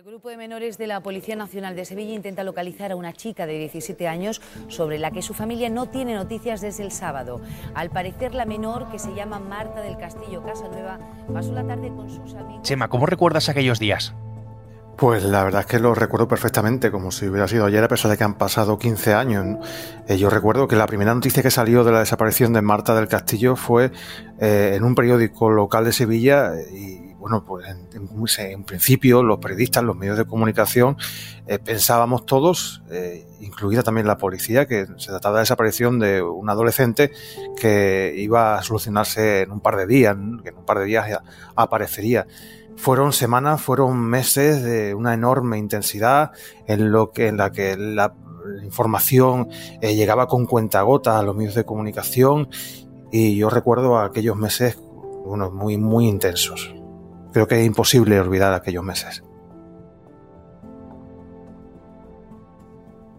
El grupo de menores de la Policía Nacional de Sevilla intenta localizar a una chica de 17 años sobre la que su familia no tiene noticias desde el sábado. Al parecer la menor, que se llama Marta del Castillo Casanueva, pasó la tarde con sus amigos. Chema, ¿cómo recuerdas aquellos días? Pues la verdad es que lo recuerdo perfectamente, como si hubiera sido ayer, a pesar de que han pasado 15 años. Eh, yo recuerdo que la primera noticia que salió de la desaparición de Marta del Castillo fue eh, en un periódico local de Sevilla y bueno, pues en, principio los periodistas, los medios de comunicación, eh, pensábamos todos, incluida también la policía, que se trataba de la desaparición de un adolescente que iba a solucionarse en un par de días, que en un par de días aparecería. Fueron semanas, fueron meses de una enorme intensidad en lo que en la que la, información eh, llegaba con cuentagotas a los medios de comunicación y yo recuerdo aquellos meses bueno, muy muy intensos. Creo que es imposible olvidar aquellos meses.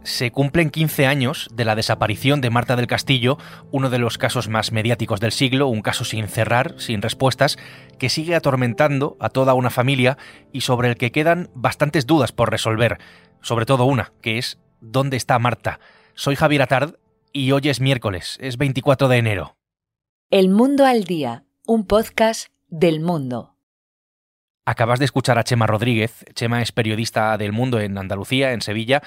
se cumplen 15 años de la desaparición de Marta del Castillo, uno de los casos más mediáticos del siglo, un caso sin cerrar, sin respuestas, que sigue atormentando a toda una familia y sobre el que quedan bastantes dudas por resolver, sobre todo una, que es ¿dónde está Marta? Soy Javier Atard y hoy es miércoles, es 24 de enero. El Mundo al Día, un podcast del mundo. Acabas de escuchar a Chema Rodríguez. Chema es periodista del mundo en Andalucía, en Sevilla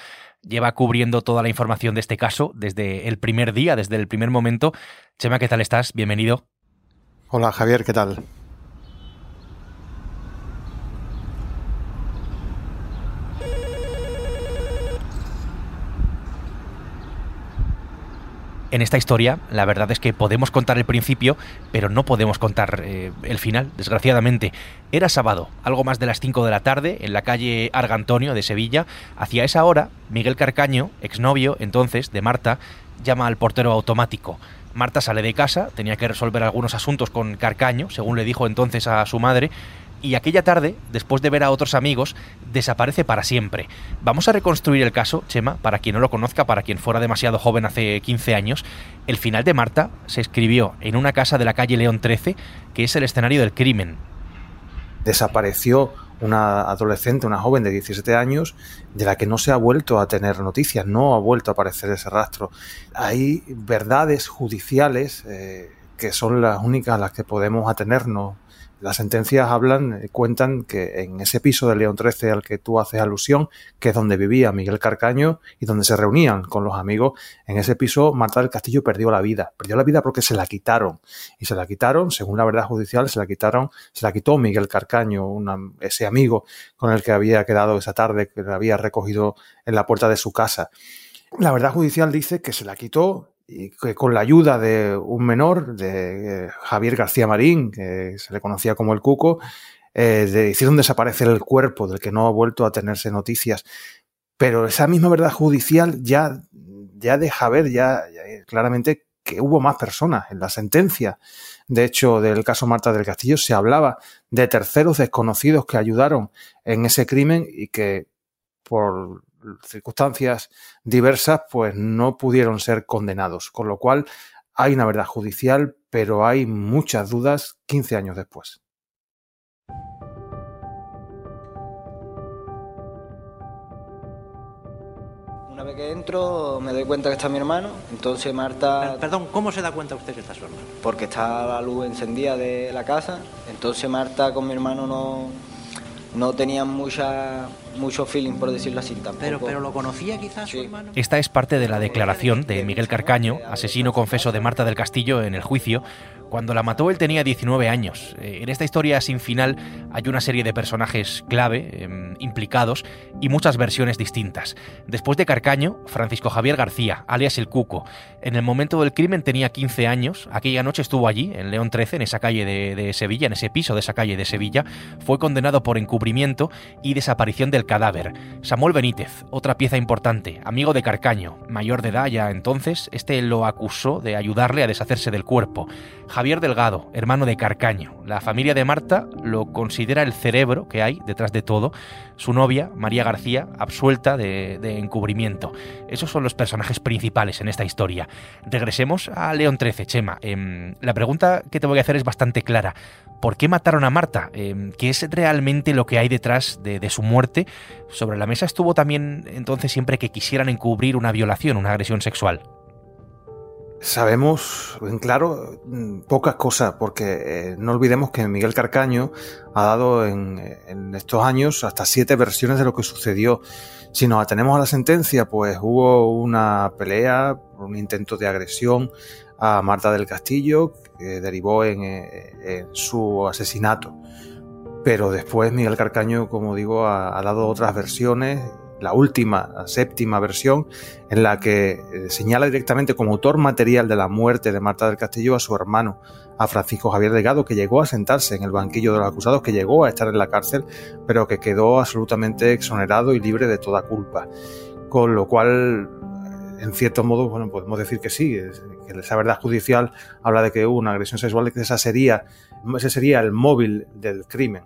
lleva cubriendo toda la información de este caso desde el primer día, desde el primer momento. Chema, ¿qué tal estás? Bienvenido. Hola Javier, ¿qué tal? En esta historia, la verdad es que podemos contar el principio, pero no podemos contar eh, el final, desgraciadamente. Era sábado, algo más de las 5 de la tarde, en la calle Argantonio de Sevilla. Hacia esa hora, Miguel Carcaño, exnovio entonces de Marta, llama al portero automático. Marta sale de casa, tenía que resolver algunos asuntos con Carcaño, según le dijo entonces a su madre, y aquella tarde, después de ver a otros amigos, desaparece para siempre. Vamos a reconstruir el caso, Chema, para quien no lo conozca, para quien fuera demasiado joven hace 15 años. El final de Marta se escribió en una casa de la calle León 13, que es el escenario del crimen. Desapareció una adolescente, una joven de 17 años, de la que no se ha vuelto a tener noticias, no ha vuelto a aparecer ese rastro. Hay verdades judiciales eh, que son las únicas a las que podemos atenernos las sentencias hablan, eh, cuentan que en ese piso de León 13 al que tú haces alusión, que es donde vivía Miguel Carcaño y donde se reunían con los amigos, en ese piso Marta del Castillo perdió la vida. Perdió la vida porque se la quitaron. Y se la quitaron, según la verdad judicial, se la quitaron, se la quitó Miguel Carcaño, ese amigo con el que había quedado esa tarde, que la había recogido en la puerta de su casa. La verdad judicial dice que se la quitó y que con la ayuda de un menor, de eh, Javier García Marín, que se le conocía como el Cuco, eh, hicieron desaparecer el cuerpo del que no ha vuelto a tenerse noticias. Pero esa misma verdad judicial ya, ya deja ver ya, claramente que hubo más personas en la sentencia. De hecho, del caso Marta del Castillo se hablaba de terceros desconocidos que ayudaron en ese crimen y que por circunstancias diversas, pues no pudieron ser condenados. Con lo cual hay una verdad judicial, pero hay muchas dudas 15 años después. Una vez que entro me doy cuenta que está mi hermano, entonces Marta... Perdón, ¿cómo se da cuenta usted que está su hermano? Porque está la luz encendida de la casa, entonces Marta con mi hermano no, no tenían mucha, mucho feeling, por decirlo así. Tampoco. Pero, pero lo conocía quizás su hermano. Esta es parte de la declaración de Miguel Carcaño, asesino confeso de Marta del Castillo en el juicio, cuando la mató él tenía 19 años. Eh, en esta historia sin final hay una serie de personajes clave, em, implicados, y muchas versiones distintas. Después de Carcaño, Francisco Javier García, alias El Cuco. En el momento del crimen tenía 15 años, aquella noche estuvo allí, en León 13, en esa calle de, de Sevilla, en ese piso de esa calle de Sevilla. Fue condenado por encubrimiento y desaparición del cadáver. Samuel Benítez, otra pieza importante, amigo de Carcaño, mayor de edad ya entonces, este lo acusó de ayudarle a deshacerse del cuerpo. Javier Delgado, hermano de Carcaño. La familia de Marta lo considera el cerebro que hay detrás de todo. Su novia, María García, absuelta de, encubrimiento. Esos son los personajes principales en esta historia. Regresemos a León XIII, Chema. Em, la pregunta que te voy a hacer es bastante clara. ¿Por qué mataron a Marta? Em, ¿Qué es realmente lo que hay detrás de, de su muerte? Sobre la mesa estuvo también entonces siempre que quisieran encubrir una violación, una agresión sexual. Sabemos en claro mm, pocas cosas, porque eh, no olvidemos que Miguel Carcaño ha dado en, estos años hasta siete versiones de lo que sucedió. Si nos atenemos a la sentencia, pues hubo una pelea, un intento de agresión a Marta del Castillo, que derivó en, eh, en su asesinato. Pero después Miguel Carcaño, como digo, ha dado otras versiones la última, la séptima versión, en la que eh, señala directamente como autor material de la muerte de Marta del Castillo a su hermano, a Francisco Javier Delgado, que llegó a sentarse en el banquillo de los acusados, que llegó a estar en la cárcel, pero que quedó absolutamente exonerado y libre de toda culpa. Con lo cual, en cierto modo, bueno, podemos decir que sí, que esa verdad judicial habla de que una agresión sexual, que esa sería, ese sería el móvil del crimen.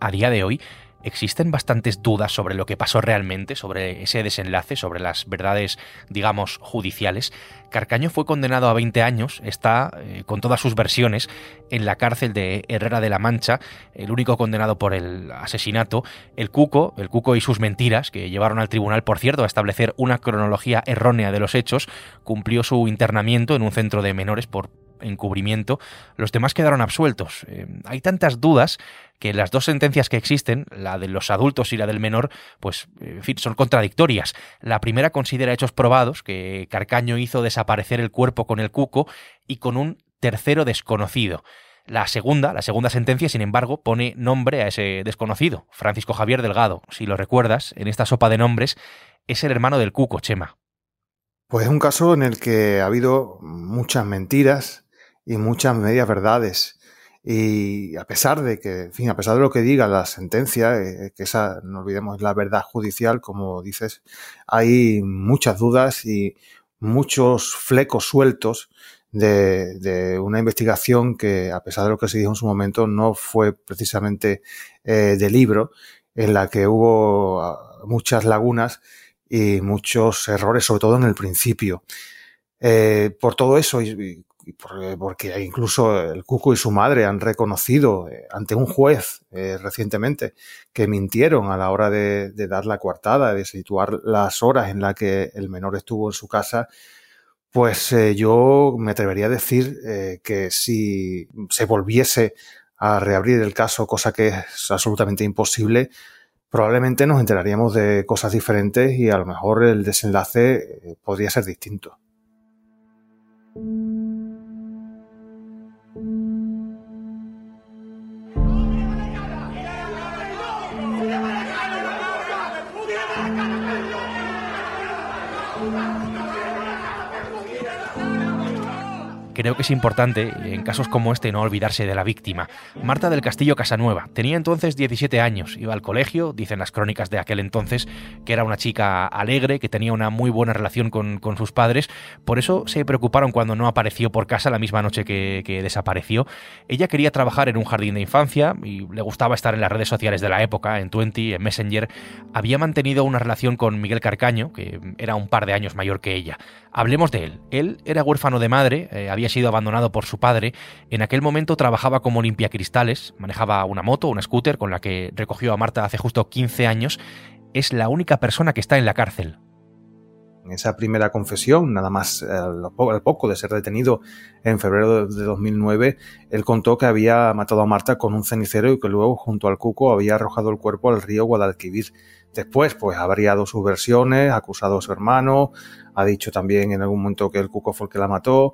A día de hoy, existen bastantes dudas sobre lo que pasó realmente, sobre ese desenlace, sobre las verdades, digamos, judiciales. Carcaño fue condenado a 20 años, está, eh, con todas sus versiones, en la cárcel de Herrera de la Mancha, el único condenado por el asesinato. El Cuco, el Cuco y sus mentiras, que llevaron al tribunal, por cierto, a establecer una cronología errónea de los hechos, cumplió su internamiento en un centro de menores por encubrimiento, los demás quedaron absueltos. Eh, hay tantas dudas que las dos sentencias que existen, la de los adultos y la del menor, pues, en fin, son contradictorias. La primera considera hechos probados, que Carcaño hizo desaparecer el cuerpo con el cuco y con un tercero desconocido. La segunda, la segunda sentencia, sin embargo, pone nombre a ese desconocido, Francisco Javier Delgado. Si lo recuerdas, en esta sopa de nombres, es el hermano del cuco, Chema. Pues es un caso en el que ha habido muchas mentiras y muchas medias verdades. Y a pesar de que, en fin, a pesar de lo que diga la sentencia, eh, que esa, no olvidemos, la verdad judicial, como dices, hay muchas dudas y muchos flecos sueltos de, de, una investigación que, a pesar de lo que se dijo en su momento, no fue precisamente eh, de libro, en la que hubo ah, muchas lagunas y muchos errores, sobre todo en el principio. Eh, por todo eso, y, porque incluso el Cuco y su madre han reconocido eh, ante un juez eh, recientemente que mintieron a la hora de, dar la coartada, de situar las horas en las que el menor estuvo en su casa, pues eh, yo me atrevería a decir que si se volviese a reabrir el caso, cosa que es absolutamente imposible, probablemente nos enteraríamos de cosas diferentes y a lo mejor el desenlace podría ser distinto. Creo que es importante, en casos como este, no olvidarse de la víctima. Marta del Castillo Casanueva tenía entonces 17 años, iba al colegio, dicen las crónicas de aquel entonces, que era una chica alegre, que tenía una muy buena relación con, sus padres, por eso se preocuparon cuando no apareció por casa la misma noche que, desapareció. Ella quería trabajar en un jardín de infancia y le gustaba estar en las redes sociales de la época, en Twenty, en Messenger. Había mantenido una relación con Miguel Carcaño, que era un par de años mayor que ella. Hablemos de él. Él era huérfano de madre, eh, había sido abandonado por su padre. En aquel momento trabajaba como limpiacristales, manejaba una moto, una scooter, con la que recogió a Marta hace justo 15 años. Es la única persona que está en la cárcel. En esa primera confesión, nada más eh, al poco de ser detenido en febrero de 2009, él contó que había matado a Marta con un cenicero y que luego, junto al cuco, había arrojado el cuerpo al río Guadalquivir. Después, pues ha variado sus versiones, ha acusado a su hermano, ha dicho también en algún momento que el Cuco fue el que la mató,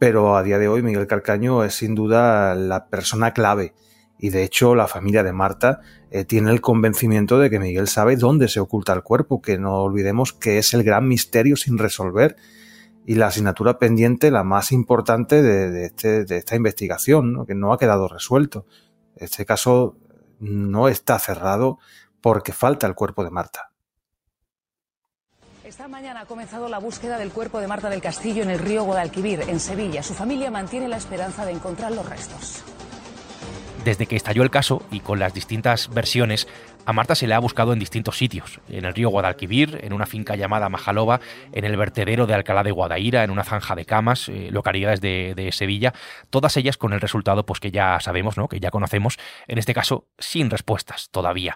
pero a día de hoy Miguel Carcaño es sin duda la persona clave. Y de hecho la familia de Marta eh, tiene el convencimiento de que Miguel sabe dónde se oculta el cuerpo, que no olvidemos que es el gran misterio sin resolver y la asignatura pendiente la más importante de, este, de esta investigación, que no ha quedado resuelto. Este caso no está cerrado porque falta el cuerpo de Marta. Esta mañana ha comenzado la búsqueda del cuerpo de Marta del Castillo en el río Guadalquivir, en Sevilla. Su familia mantiene la esperanza de encontrar los restos. Desde que estalló el caso y con las distintas versiones, a Marta se le ha buscado en distintos sitios, en el río Guadalquivir, en una finca llamada Majaloba, en el vertedero de Alcalá de Guadaira, en una zanja de camas, eh, localidades de, Sevilla, todas ellas con el resultado pues que ya sabemos, ¿no? que ya conocemos, en este caso sin respuestas todavía.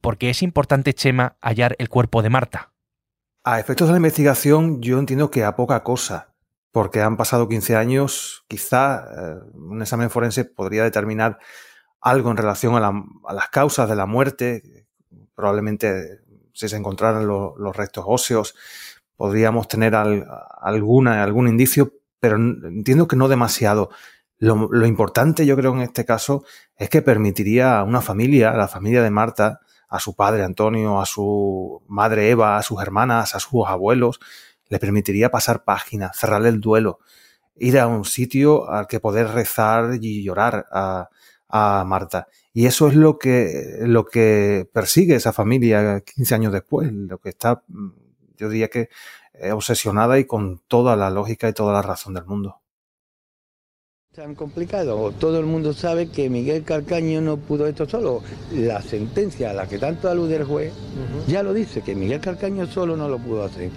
Porque es importante, Chema, hallar el cuerpo de Marta. A efectos de la investigación, yo entiendo que a poca cosa, porque han pasado 15 años, quizá eh, un examen forense podría determinar algo en relación a, las causas de la muerte. Probablemente si se encontraran los restos óseos, podríamos tener alguna, algún indicio, pero entiendo que no demasiado. Lo, lo, importante, yo creo, en este caso, es que permitiría a una familia, a la familia de Marta, a su padre Antonio, a su madre Eva, a sus hermanas, a sus abuelos, le permitiría pasar página, cerrar el duelo, ir a un sitio al que poder rezar y llorar a, a Marta. Y eso es lo que, lo que persigue esa familia 15 años después, lo que está, yo diría que eh, obsesionada y con toda la lógica y toda la razón del mundo. Tan complicado. Todo el mundo sabe que Miguel Calcaño no pudo esto solo. La sentencia a la que tanto alude el juez ya lo dice, que Miguel Calcaño solo no lo pudo hacer.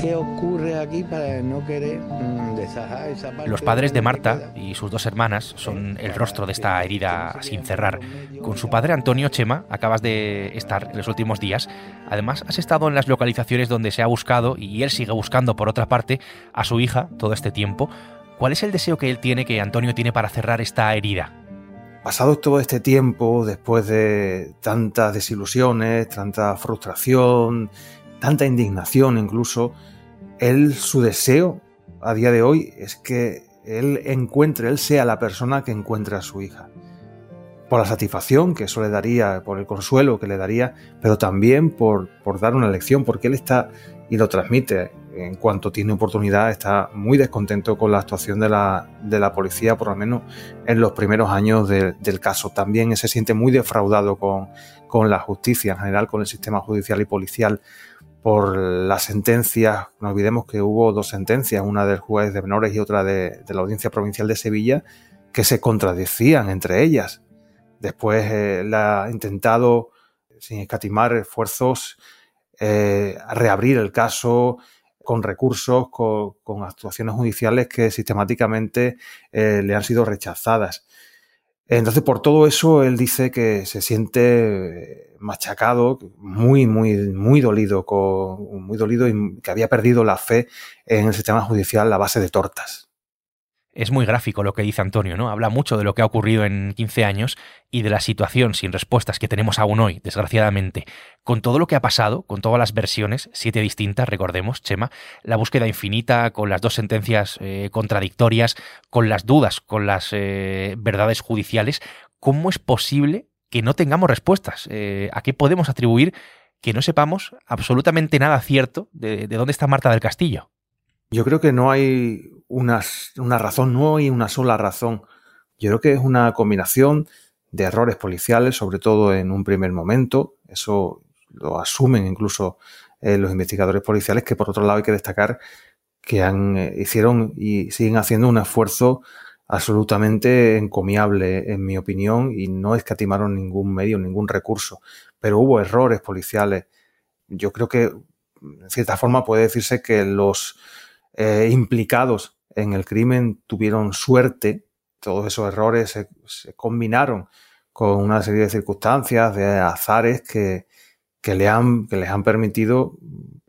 ¿Qué ocurre aquí para no querer mm, desajar esa parte? Los padres de Marta y sus dos hermanas son el rostro de esta herida sin cerrar. Con su padre Antonio Chema acabas de estar en los últimos días. Además, has estado en las localizaciones donde se ha buscado, y él sigue buscando por otra parte, a su hija todo este tiempo. ¿Cuál es el deseo que él tiene, que Antonio tiene para cerrar esta herida? Pasado todo este tiempo, después de tantas desilusiones, tanta frustración, tanta indignación incluso, él, su deseo a día de hoy es que él encuentre, él sea la persona que encuentre a su hija. Por la satisfacción que eso le daría, por el consuelo que le daría, pero también por, por dar una lección, porque él está y lo transmite en cuanto tiene oportunidad, está muy descontento con la actuación de la, de la policía, por lo menos en los primeros años del caso. También se siente muy defraudado con, con la justicia en general, con el sistema judicial y policial por las sentencias. No olvidemos que hubo dos sentencias, una del juez de menores y otra de, la Audiencia Provincial de Sevilla, que se contradecían entre ellas. Después eh, ha intentado, sin escatimar esfuerzos, eh, reabrir el caso, con recursos, con, actuaciones judiciales que sistemáticamente eh, le han sido rechazadas. Entonces, por todo eso, él dice que se siente machacado, muy, muy, muy dolido, con, muy dolido y que había perdido la fe en el sistema judicial a base de tortas es muy gráfico lo que dice Antonio, ¿no? Habla mucho de lo que ha ocurrido en 15 años y de la situación sin respuestas que tenemos aún hoy, desgraciadamente. Con todo lo que ha pasado, con todas las versiones, siete distintas, recordemos, Chema, la búsqueda infinita, con las dos sentencias eh, contradictorias, con las dudas, con las eh, verdades judiciales, ¿cómo es posible que no tengamos respuestas? Eh, ¿A qué podemos atribuir que no sepamos absolutamente nada cierto de dónde está Marta del Castillo? Yo creo que no hay una, razón, no hay una sola razón. Yo creo que es una combinación de errores policiales, sobre todo en un primer momento. Eso lo asumen incluso eh, los investigadores policiales, que por otro lado hay que destacar que han, eh, hicieron y siguen haciendo un esfuerzo absolutamente encomiable, en mi opinión, y no escatimaron ningún medio, ningún recurso. Pero hubo errores policiales. Yo creo que, en cierta forma, puede decirse que los eh, implicados en el crimen tuvieron suerte, todos esos errores se, combinaron con una serie de circunstancias, de azares que, que, le han, que les han permitido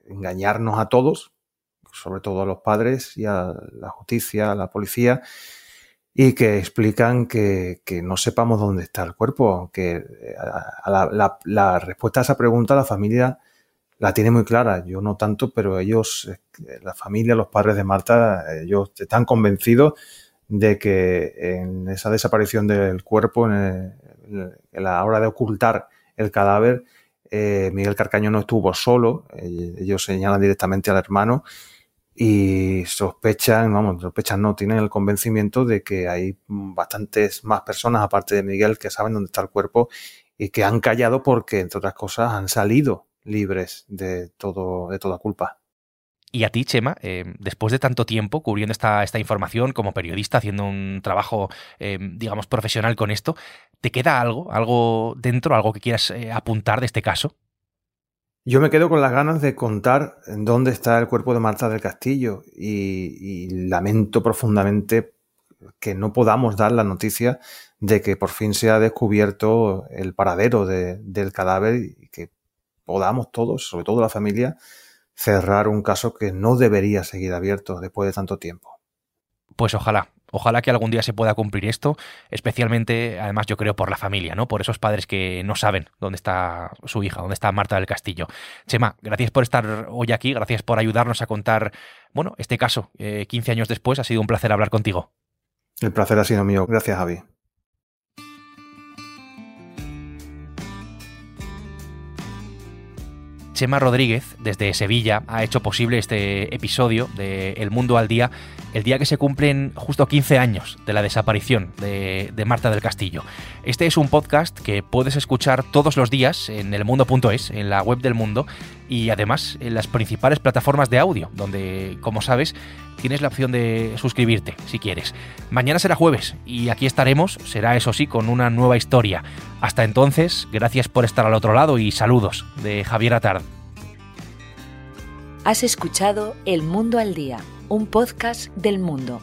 engañarnos a todos, sobre todo a los padres y a la justicia, a la policía, y que explican que, que no sepamos dónde está el cuerpo, aunque eh, la, la, la, respuesta a esa pregunta la familia la tiene muy clara, yo no tanto, pero ellos, eh, la familia, los padres de Marta, ellos están convencidos de que en esa desaparición del cuerpo, en, la hora de ocultar el cadáver, eh, Miguel Carcaño no estuvo solo, eh, ellos señalan directamente al hermano y sospechan, vamos, sospechan no, tienen el convencimiento de que hay bastantes más personas aparte de Miguel que saben dónde está el cuerpo y que han callado porque, entre otras cosas, han salido libres de, todo, de toda culpa. Y a ti, Chema, eh, después de tanto tiempo cubriendo esta, esta, información como periodista, haciendo un trabajo, eh, digamos, profesional con esto, ¿te queda algo, algo dentro, algo que quieras eh, apuntar de este caso? Yo me quedo con las ganas de contar dónde está el cuerpo de Marta del Castillo y, y lamento profundamente que no podamos dar la noticia de que por fin se ha descubierto el paradero de, del cadáver y que podamos todos, sobre todo la familia, cerrar un caso que no debería seguir abierto después de tanto tiempo. Pues ojalá, Ojalá que algún día se pueda cumplir esto, especialmente, además yo creo, por la familia, ¿no? Por esos padres que no saben dónde está su hija, dónde está Marta del Castillo. Chema, gracias por estar hoy aquí, gracias por ayudarnos a contar, bueno, este caso, 15 eh, años después, ha sido un placer hablar contigo. El placer ha sido mío. Gracias, Javi. Chema Rodríguez, desde Sevilla, ha hecho posible este episodio de El Mundo al Día, el día que se cumplen justo 15 años de la desaparición de, Marta del Castillo. Este es un podcast que puedes escuchar todos los días en elmundo.es, en la web del mundo, y además en las principales plataformas de audio, donde, como sabes, tienes la opción de suscribirte si quieres. Mañana será jueves y aquí estaremos, será eso sí, con una nueva historia. Hasta entonces, gracias por estar al otro lado y saludos de Javier Atard. Has escuchado El Mundo al Día, un podcast del mundo